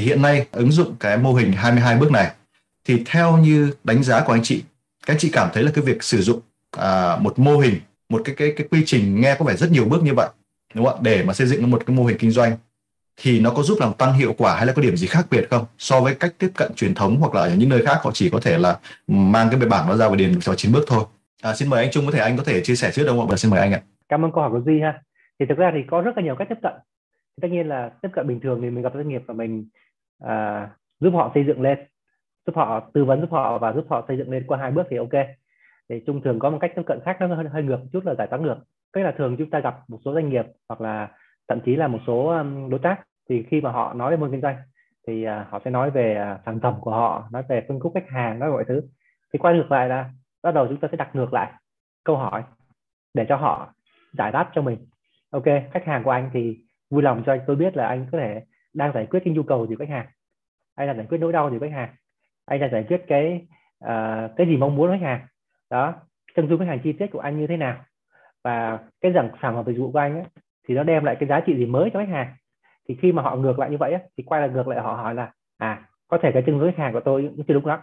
hiện nay ứng dụng cái mô hình 22 bước này thì theo như đánh giá của anh chị các chị cảm thấy là cái việc sử dụng à, một mô hình một cái cái cái quy trình nghe có vẻ rất nhiều bước như vậy đúng không ạ? Để mà xây dựng một cái mô hình kinh doanh thì nó có giúp làm tăng hiệu quả hay là có điểm gì khác biệt không? So với cách tiếp cận truyền thống hoặc là ở những nơi khác họ chỉ có thể là mang cái bài bảng nó ra và điền vào chín bước thôi. À, xin mời anh Trung có thể anh có thể chia sẻ trước không ạ? Và xin mời anh ạ. Cảm ơn câu hỏi của Duy ha. Thì thực ra thì có rất là nhiều cách tiếp cận. Tất nhiên là tiếp cận bình thường thì mình gặp doanh nghiệp và mình uh, giúp họ xây dựng lên giúp họ tư vấn giúp họ và giúp họ xây dựng lên qua hai bước thì ok. Thì trung thường có một cách tiếp cận khác nó hơi, hơi ngược một chút là giải toán ngược. Cách là thường chúng ta gặp một số doanh nghiệp hoặc là thậm chí là một số um, đối tác thì khi mà họ nói về môn kinh doanh thì à, họ sẽ nói về à, sản phẩm của họ nói về phân khúc khách hàng nói mọi thứ. Thì quay ngược lại là bắt đầu chúng ta sẽ đặt ngược lại câu hỏi để cho họ giải đáp cho mình. Ok khách hàng của anh thì vui lòng cho anh tôi biết là anh có thể đang giải quyết cái nhu cầu gì của khách hàng anh là giải quyết nỗi đau gì của khách hàng anh là giải quyết cái uh, cái gì mong muốn của khách hàng. Đó chân dung khách hàng chi tiết của anh như thế nào và cái rằng sản phẩm dịch vụ của anh ấy, thì nó đem lại cái giá trị gì mới cho khách hàng. Thì khi mà họ ngược lại như vậy ấy, thì quay lại ngược lại họ hỏi là à có thể cái chân dung khách hàng của tôi cũng chưa đúng lắm.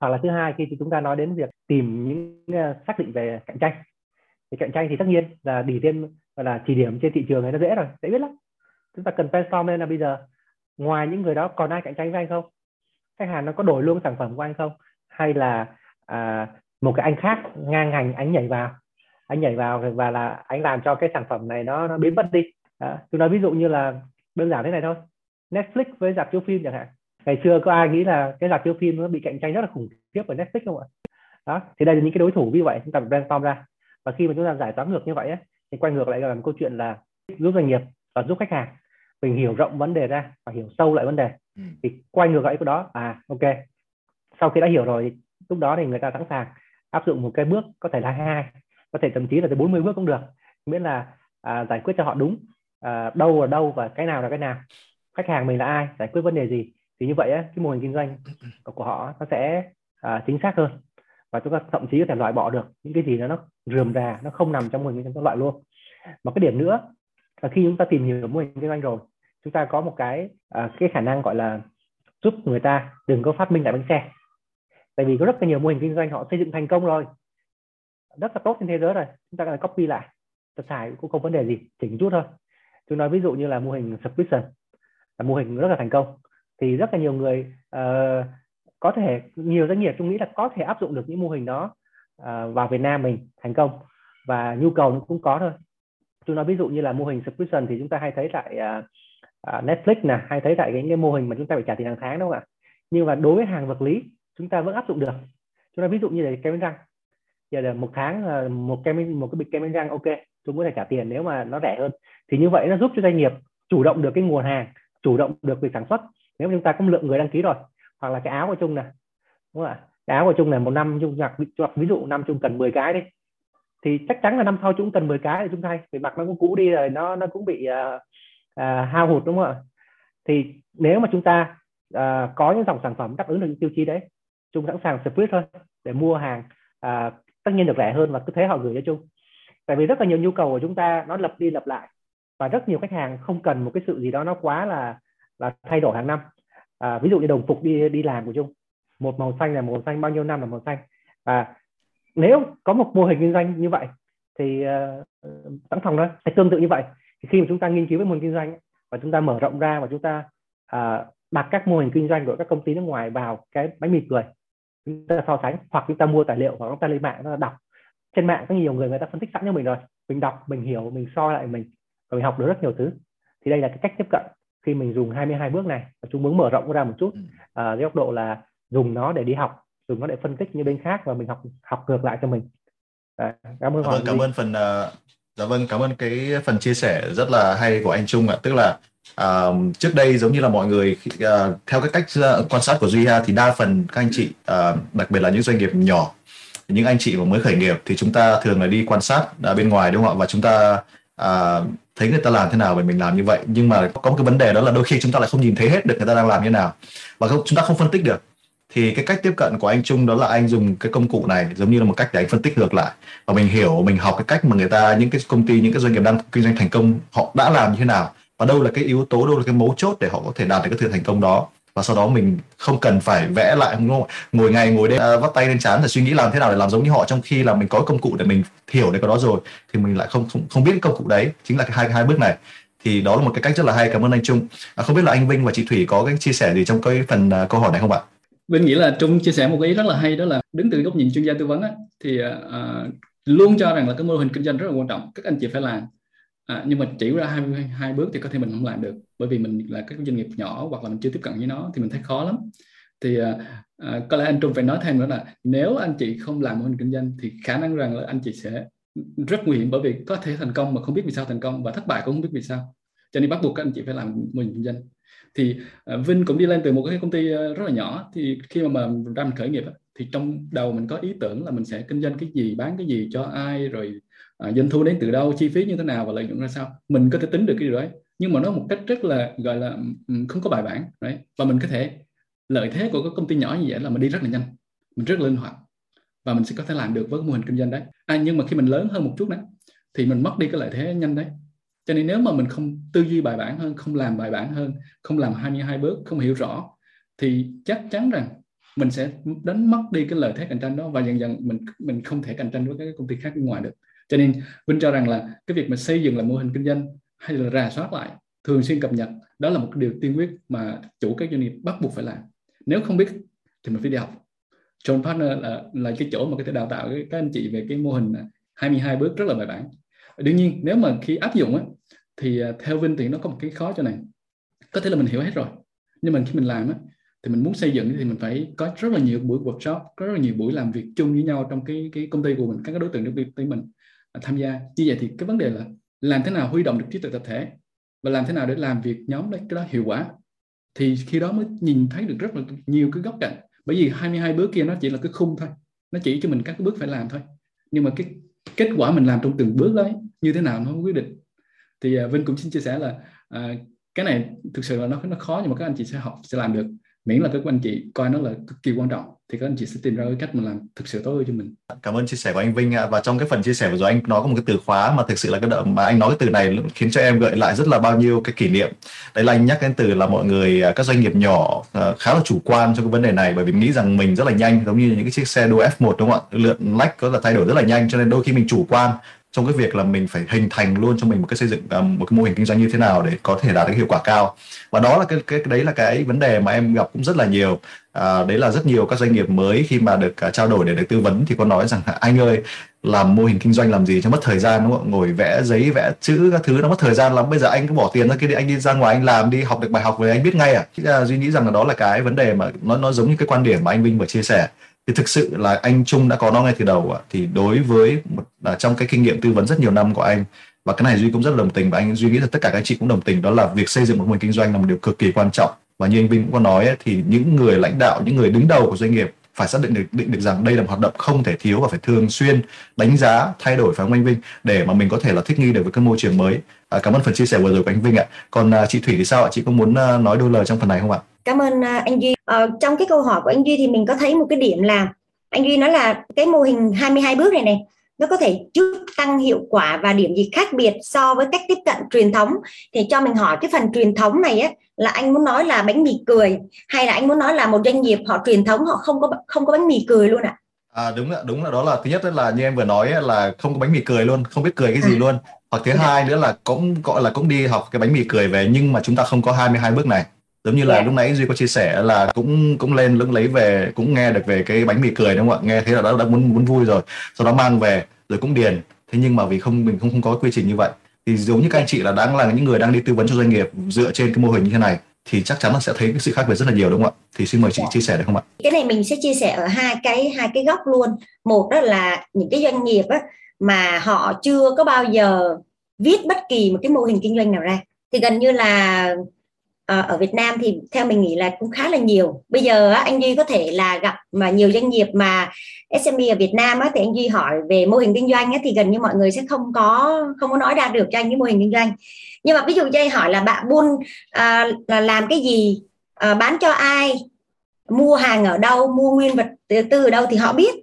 Hoặc là thứ hai khi chúng ta nói đến việc tìm những uh, xác định về cạnh tranh thì cạnh tranh thì tất nhiên là đi thêm gọi là chỉ điểm trên thị trường này nó dễ rồi dễ biết lắm chúng ta cần brainstorm lên là bây giờ ngoài những người đó còn ai cạnh tranh với anh không? Khách hàng nó có đổi luôn sản phẩm của anh không? Hay là à, một cái anh khác ngang ngành anh nhảy vào anh nhảy vào và là anh làm cho cái sản phẩm này nó nó biến mất đi. À, tôi nói ví dụ như là đơn giản thế này thôi. Netflix với dạp chiếu phim chẳng hạn. Ngày xưa có ai nghĩ là cái dạp chiếu phim nó bị cạnh tranh rất là khủng khiếp bởi Netflix không ạ? Đó thì đây là những cái đối thủ như vậy chúng ta phải brainstorm ra. Và khi mà chúng ta giải toán ngược như vậy ấy, thì quay ngược lại là một câu chuyện là giúp doanh nghiệp và giúp khách hàng mình hiểu rộng vấn đề ra và hiểu sâu lại vấn đề. Ừ. thì quay ngược lại cái đó à ok. Sau khi đã hiểu rồi lúc đó thì người ta sẵn sàng áp dụng một cái bước có thể là hai có thể thậm chí là tới 40 bước cũng được. Miễn là à, giải quyết cho họ đúng à, đâu là đâu và cái nào là cái nào khách hàng mình là ai giải quyết vấn đề gì. Thì như vậy á, cái mô hình kinh doanh của họ nó sẽ à, chính xác hơn. Và chúng ta thậm chí có thể loại bỏ được những cái gì đó nó rườm rà nó không nằm trong mô hình kinh doanh loại luôn. Một cái điểm nữa và khi chúng ta tìm hiểu mô hình kinh doanh rồi chúng ta có một cái à, cái khả năng gọi là giúp người ta đừng có phát minh lại bánh xe. Tại vì có rất là nhiều mô hình kinh doanh họ xây dựng thành công rồi. Rất là tốt trên thế giới rồi chúng ta có thể copy lại. Ta xài cũng không vấn đề gì chỉnh chút thôi. Tôi nói ví dụ như là mô hình subscription là mô hình rất là thành công. Thì rất là nhiều người uh, có thể nhiều doanh nghiệp tôi nghĩ là có thể áp dụng được những mô hình đó uh, vào Việt Nam mình thành công. Và nhu cầu nó cũng có thôi tôi nói ví dụ như là mô hình subscription thì chúng ta hay thấy tại uh, Netflix nè hay thấy tại cái, cái mô hình mà chúng ta phải trả tiền hàng tháng đúng không ạ? Nhưng mà đối với hàng vật lý chúng ta vẫn áp dụng được. Chúng ta ví dụ như là kem đánh răng. Giờ là một tháng à, một kem một cái bịch kem đánh răng ok tôi có thể trả tiền nếu mà nó rẻ hơn. Thì như vậy nó giúp cho doanh nghiệp chủ động được cái nguồn hàng chủ động được việc sản xuất. Nếu mà chúng ta có một lượng người đăng ký rồi hoặc là cái áo của chung này đúng không ạ? Cái áo của chung này một năm chung nhặt ví dụ năm chung cần 10 cái đi thì chắc chắn là năm sau chúng cần 10 cái để chúng thay vì mặt nó cũng cũ đi rồi nó nó cũng bị uh, uh, hao hụt đúng không ạ? Thì nếu mà chúng ta uh, có những dòng sản phẩm đáp ứng được những tiêu chí đấy chúng sẵn sàng split thôi để mua hàng uh, tất nhiên được rẻ hơn và cứ thế họ gửi cho chung. Tại vì rất là nhiều nhu cầu của chúng ta nó lập đi lập lại và rất nhiều khách hàng không cần một cái sự gì đó nó quá là là thay đổi hàng năm. À, ví dụ như đồng phục đi đi làm của chung. Một màu xanh là màu xanh bao nhiêu năm là màu xanh. Và nếu có một mô hình kinh doanh như vậy thì uh, sẵn phòng đó hay tương tự như vậy. Thì khi mà chúng ta nghiên cứu với mô hình kinh doanh và chúng ta mở rộng ra và chúng ta uh, đặt các mô hình kinh doanh của các công ty nước ngoài vào cái bánh mì cười chúng ta so sánh hoặc chúng ta mua tài liệu hoặc chúng ta lên mạng chúng ta đọc. Trên mạng có nhiều người người ta phân tích sẵn cho mình rồi. Mình đọc mình hiểu mình soi lại mình và mình học được rất nhiều thứ. Thì đây là cái cách tiếp cận khi mình dùng 22 bước này và chúng muốn mở rộng ra một chút. À, góc độ là dùng nó để đi học dùng nó để phân tích như bên khác và mình học học ngược lại cho mình. À, cảm ơn dạ vâng, cảm ơn phần uh, dạ vâng cảm ơn cái phần chia sẻ rất là hay của anh Trung ạ. Tức là uh, trước đây giống như là mọi người uh, theo cái cách uh, quan sát của Duy ha thì đa phần các anh chị uh, đặc biệt là những doanh nghiệp nhỏ những anh chị mà mới khởi nghiệp thì chúng ta thường là đi quan sát ở bên ngoài đúng không ạ? Và chúng ta à, thấy người ta làm thế nào và mình làm như vậy. Nhưng mà có một cái vấn đề đó là đôi khi chúng ta lại không nhìn thấy hết được người ta đang làm như nào. Và không, chúng ta không phân tích được thì cái cách tiếp cận của anh Trung đó là anh dùng cái công cụ này giống như là một cách để anh phân tích ngược lại. Và mình hiểu mình học cái cách mà người ta những cái công ty những cái doanh nghiệp đang kinh doanh thành công họ đã làm như thế nào? Và đâu là cái yếu tố đâu là cái mấu chốt để họ có thể đạt được cái sự thành công đó? Và sau đó mình không cần phải vẽ lại đúng không? ngồi ngày ngồi đêm uh, vắt tay lên chán để suy nghĩ làm thế nào để làm giống như họ trong khi là mình có công cụ để mình hiểu được cái đó rồi thì mình lại không không, không biết cái công cụ đấy. Chính là cái hai hai bước này. Thì đó là một cái cách rất là hay. Cảm ơn anh Trung. À, không biết là anh Vinh và chị Thủy có cái chia sẻ gì trong cái phần uh, câu hỏi này không ạ? Vinh nghĩ là Trung chia sẻ một cái ý rất là hay đó là đứng từ góc nhìn chuyên gia tư vấn á, thì uh, luôn cho rằng là cái mô hình kinh doanh rất là quan trọng các anh chị phải làm. À, nhưng mà chỉ ra hai hai bước thì có thể mình không làm được bởi vì mình là các doanh nghiệp nhỏ hoặc là mình chưa tiếp cận với nó thì mình thấy khó lắm. Thì à, à, có lẽ anh Trung phải nói thêm nữa là nếu anh chị không làm mô hình kinh doanh thì khả năng rằng là anh chị sẽ rất nguy hiểm bởi vì có thể thành công mà không biết vì sao thành công và thất bại cũng không biết vì sao. Cho nên bắt buộc các anh chị phải làm mô hình kinh doanh thì uh, Vinh cũng đi lên từ một cái công ty à, rất là nhỏ. Thì khi mà mình ra mình khởi nghiệp thì trong đầu mình có ý tưởng là mình sẽ kinh doanh cái gì bán cái gì cho ai rồi à, doanh thu đến từ đâu chi phí như thế nào và lợi nhuận ra sao. Mình có thể tính được cái điều đấy nhưng mà nó một cách rất là gọi là ừ, không có bài bản đấy. Và mình có thể lợi thế của các công ty nhỏ như vậy là mình đi rất là nhanh mình rất linh hoạt và mình sẽ có thể làm được với mô hình kinh doanh đấy. À, nhưng mà khi mình lớn hơn một chút đấy thì mình mất đi cái lợi thế nhanh đấy cho nên nếu mà mình không tư duy bài bản hơn, không làm bài bản hơn, không làm 22 bước, không hiểu rõ, thì chắc chắn rằng mình sẽ đánh mất đi cái lợi thế cạnh tranh đó và dần dần mình mình không thể cạnh tranh với các công ty khác bên ngoài được. Cho nên Vinh cho rằng là cái việc mà xây dựng là mô hình kinh doanh hay là rà soát lại thường xuyên cập nhật, đó là một điều tiên quyết mà chủ các doanh nghiệp bắt buộc phải làm. Nếu không biết thì mình phải đi học. John Partner là là cái chỗ mà có thể đào tạo các anh chị về cái mô hình 22 bước rất là bài bản đương nhiên nếu mà khi áp dụng á, thì à, theo Vinh thì nó có một cái khó cho này. Có thể là mình hiểu hết rồi nhưng mà khi mình làm á, thì mình muốn xây dựng thì mình phải có rất là nhiều buổi workshop có rất là nhiều buổi làm việc chung với nhau trong cái cái công ty của mình các đối tượng trong công ty mình à, tham gia. Như vậy thì cái vấn đề là làm thế nào huy động được trí tuệ tập thể và làm thế nào để làm việc nhóm đấy cái đó hiệu quả. Thì khi đó mới nhìn thấy được rất là nhiều cái góc cạnh. Bởi vì 22 bước kia nó chỉ là cái khung thôi nó chỉ cho mình các cái bước phải làm thôi. Nhưng mà cái kết quả mình làm trong từng bước đấy như thế nào nó quyết định. Thì uh, Vinh cũng xin chia sẻ là uh, cái này thực sự là nó nó khó nhưng mà các anh chị sẽ học sẽ làm được miễn là các anh chị coi nó là cực kỳ quan trọng, thì các anh chị sẽ tìm ra cái cách mà làm thực sự tốt hơn cho mình. Cảm ơn chia sẻ của anh Vinh và trong cái phần chia sẻ vừa rồi, anh nói có một cái từ khóa mà thực sự là cái đợt mà anh nói cái từ này khiến cho em gợi lại rất là bao nhiêu cái kỷ niệm. Đấy là anh nhắc cái từ là mọi người à, các doanh nghiệp nhỏ à, khá là chủ quan trong cái vấn đề này, bởi vì nghĩ rằng mình rất là nhanh, giống như những cái chiếc xe đua F1 đúng không ạ? Lượn lách có là thay đổi rất là nhanh, cho nên đôi khi mình chủ quan trong cái việc là mình phải hình thành luôn cho mình một cái xây dựng à, một cái mô hình kinh doanh như thế nào để có thể đạt được hiệu quả cao. Và đó là cái cái đấy là cái vấn đề mà em gặp cũng rất là nhiều. À, đấy là rất nhiều các doanh nghiệp mới khi mà được uh, trao đổi để được tư vấn thì có nói rằng anh ơi làm mô hình kinh doanh làm gì cho mất thời gian đúng không? Ngồi vẽ giấy vẽ chữ các thứ nó mất thời gian lắm. Bây giờ anh cứ bỏ tiền ra kia đi anh đi ra ngoài anh làm đi học được bài học về anh biết ngay à. Thì, à, duy nghĩ rằng là đó là cái vấn đề mà nó nó giống như cái quan điểm mà anh Vinh vừa chia sẻ thì thực sự là anh Trung đã có nó ngay từ đầu ạ. thì đối với một, là trong cái kinh nghiệm tư vấn rất nhiều năm của anh và cái này duy cũng rất là đồng tình và anh duy nghĩ là tất cả các anh chị cũng đồng tình đó là việc xây dựng một mô hình kinh doanh là một điều cực kỳ quan trọng. Và như anh Vinh cũng có nói ấy, thì những người lãnh đạo những người đứng đầu của doanh nghiệp phải xác định được định được rằng đây là một hoạt động không thể thiếu và phải thường xuyên đánh giá thay đổi phải không anh Vinh? Để mà mình có thể là thích nghi được với cái môi trường mới. À, cảm ơn phần chia sẻ vừa rồi của anh Vinh ạ. Còn à, chị Thủy thì sao ạ? Chị có muốn à, nói đôi lời trong phần này không ạ? Cảm ơn à, anh Duy. Ờ, trong cái câu hỏi của anh Duy thì mình có thấy một cái điểm là anh Duy nói là cái mô hình 22 bước này này nó có thể giúp tăng hiệu quả và điểm gì khác biệt so với cách tiếp cận truyền thống. Thì cho mình hỏi cái phần truyền thống này á là anh muốn nói là bánh mì cười hay là anh muốn nói là một doanh nghiệp họ truyền thống họ không có không có bánh mì cười luôn ạ? À? à đúng ạ đúng là đó là thứ nhất là như em vừa nói là không có bánh mì cười luôn không biết cười cái gì à. luôn. Hoặc thứ hai nữa là cũng gọi là cũng đi học cái bánh mì cười về nhưng mà chúng ta không có 22 bước này giống như là yeah. Dạ. lúc nãy duy có chia sẻ là cũng cũng lên lưng lấy về cũng nghe được về cái bánh mì cười đúng không ạ nghe thấy là đã đã muốn muốn vui rồi sau đó mang về rồi cũng điền thế nhưng mà vì không mình không không có quy trình như vậy thì giống như các anh chị là đang là những người đang đi tư vấn cho doanh nghiệp dựa trên cái mô hình như thế này thì chắc chắn là sẽ thấy cái sự khác biệt rất là nhiều đúng không ạ thì xin mời chị yeah. Dạ. chia sẻ được không ạ cái này mình sẽ chia sẻ ở hai cái hai cái góc luôn một đó là những cái doanh nghiệp á, mà họ chưa có bao giờ viết bất kỳ một cái mô hình kinh doanh nào ra thì gần như là à, ở Việt Nam thì theo mình nghĩ là cũng khá là nhiều. Bây giờ á, anh Duy có thể là gặp mà nhiều doanh nghiệp mà SME ở Việt Nam á, thì anh Duy hỏi về mô hình kinh doanh á, thì gần như mọi người sẽ không có không có nói ra được cho anh cái mô hình kinh doanh. Nhưng mà ví dụ như hỏi là bạn buôn à, là làm cái gì? À, bán cho ai? Mua hàng ở đâu? Mua nguyên vật tư ở đâu thì họ biết.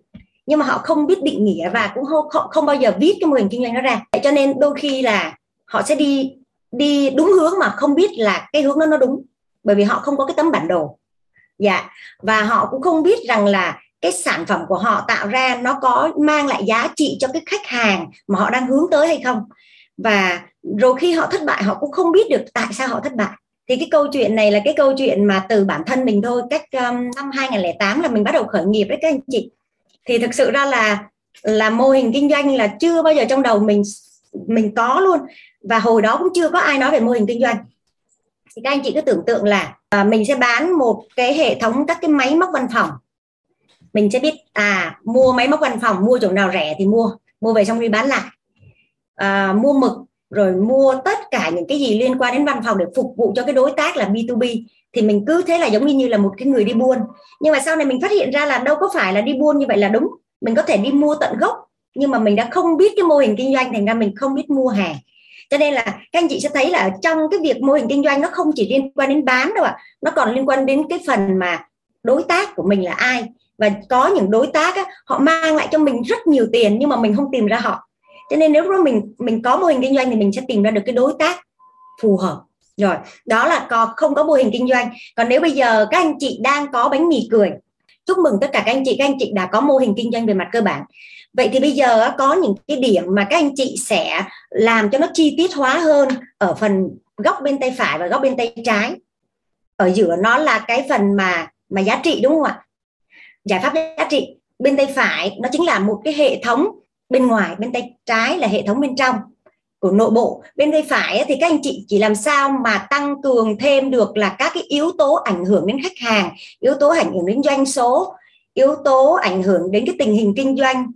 Nhưng mà họ không biết định nghĩa và cũng không, không bao giờ viết cái mô hình kinh doanh đó ra. Cho nên đôi khi là họ sẽ đi đi đúng hướng mà không biết là cái hướng đó nó đúng bởi vì họ không có cái tấm bản đồ. Dạ. Và họ cũng không biết rằng là cái sản phẩm của họ tạo ra nó có mang lại giá trị cho cái khách hàng mà họ đang hướng tới hay không. Và rồi khi họ thất bại họ cũng không biết được tại sao họ thất bại. Thì cái câu chuyện này là cái câu chuyện mà từ bản thân mình thôi. Cách um, năm 2008 là mình bắt đầu khởi nghiệp đấy các anh chị. Thì thực sự ra là là mô hình kinh doanh là chưa bao giờ trong đầu mình mình có luôn và hồi đó cũng chưa có ai nói về mô hình kinh doanh. Thì các anh chị cứ tưởng tượng là à, mình sẽ bán một cái hệ thống các cái máy móc văn phòng. Mình sẽ biết à mua máy móc văn phòng mua chỗ nào rẻ thì mua mua về xong đi bán lại. À, mua mực rồi mua tất cả những cái gì liên quan đến văn phòng để phục vụ cho cái đối tác là B2B thì mình cứ thế là giống như như là một cái người đi buôn. Nhưng mà sau này mình phát hiện ra là đâu có phải là đi buôn như vậy là đúng. Mình có thể đi mua tận gốc nhưng mà mình đã không biết cái mô hình kinh doanh thành ra mình không biết mua hàng cho nên là các anh chị sẽ thấy là trong cái việc mô hình kinh doanh nó không chỉ liên quan đến bán đâu ạ. À. nó còn liên quan đến cái phần mà đối tác của mình là ai. Và có những đối tác á, họ mang lại cho mình rất nhiều tiền nhưng mà mình không tìm ra họ. Cho nên nếu mà mình mình có mô hình kinh doanh thì mình sẽ tìm ra được cái đối tác phù hợp. Rồi đó là có không có mô hình kinh doanh. Còn nếu bây giờ các anh chị đang có bánh mì cười chúc mừng tất cả các anh chị. Các anh chị đã có mô hình kinh doanh về mặt cơ bản vậy thì bây giờ có những cái điểm mà các anh chị sẽ làm cho nó chi tiết hóa hơn ở phần góc bên tay phải và góc bên tay trái. Ở giữa nó là cái phần mà mà giá trị, đúng không ạ? Giải pháp giá trị. Bên tay phải, nó chính là một cái hệ thống bên ngoài, bên tay trái là hệ thống bên trong của nội bộ. Bên tay phải thì các anh chị chỉ làm sao mà tăng cường thêm được là các cái yếu tố ảnh hưởng đến khách hàng, yếu tố ảnh hưởng đến doanh số, yếu tố ảnh hưởng đến cái tình hình kinh doanh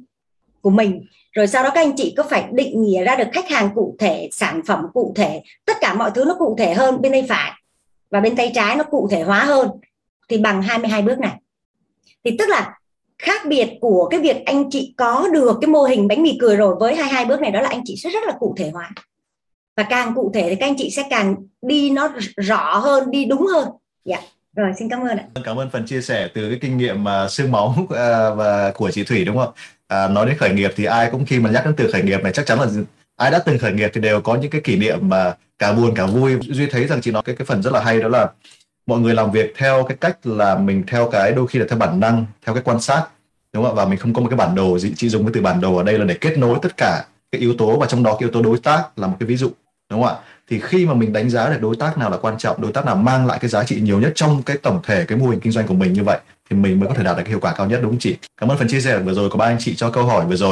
của mình. Rồi sau đó các anh chị có phải định nghĩa ra được khách hàng cụ thể, sản phẩm cụ thể, tất cả mọi thứ nó cụ thể hơn bên tay phải. Và bên tay trái nó cụ thể hóa hơn. Thì bằng 22 bước này. Thì tức là khác biệt của cái việc anh chị có được cái mô hình bánh mì cười rồi với 22 bước này đó là anh chị sẽ rất là cụ thể hóa. Và càng cụ thể thì các anh chị sẽ càng đi nó rõ hơn, đi đúng hơn. Dạ rồi xin cảm ơn ạ. Vâng, cảm ơn phần chia sẻ từ cái kinh nghiệm mà xương máu uh, và của chị Thủy đúng không à, nói đến khởi nghiệp thì ai cũng khi mà nhắc đến từ khởi nghiệp này chắc chắn là ai đã từng khởi nghiệp thì đều có những cái kỷ niệm mà cả buồn cả vui. Duy thấy rằng chị nói cái cái phần rất là hay đó là mọi người làm việc theo cái cách là mình theo cái đôi khi là theo bản năng theo cái quan sát đúng không ạ? Và mình không có một cái bản đồ gì. chị dùng cái từ bản đồ ở đây là để kết nối tất cả cái yếu tố và trong đó cái yếu tố đối tác là một cái ví dụ đúng không ạ? Thì khi mà mình đánh giá được đối tác nào là quan trọng, đối tác nào mang lại cái giá trị nhiều nhất trong cái tổng thể, cái mô hình kinh doanh của mình như vậy, thì mình mới có thể đạt được cái hiệu quả cao nhất, đúng không chị? Cảm ơn phần chia sẻ vừa rồi của ba anh chị cho câu hỏi vừa rồi.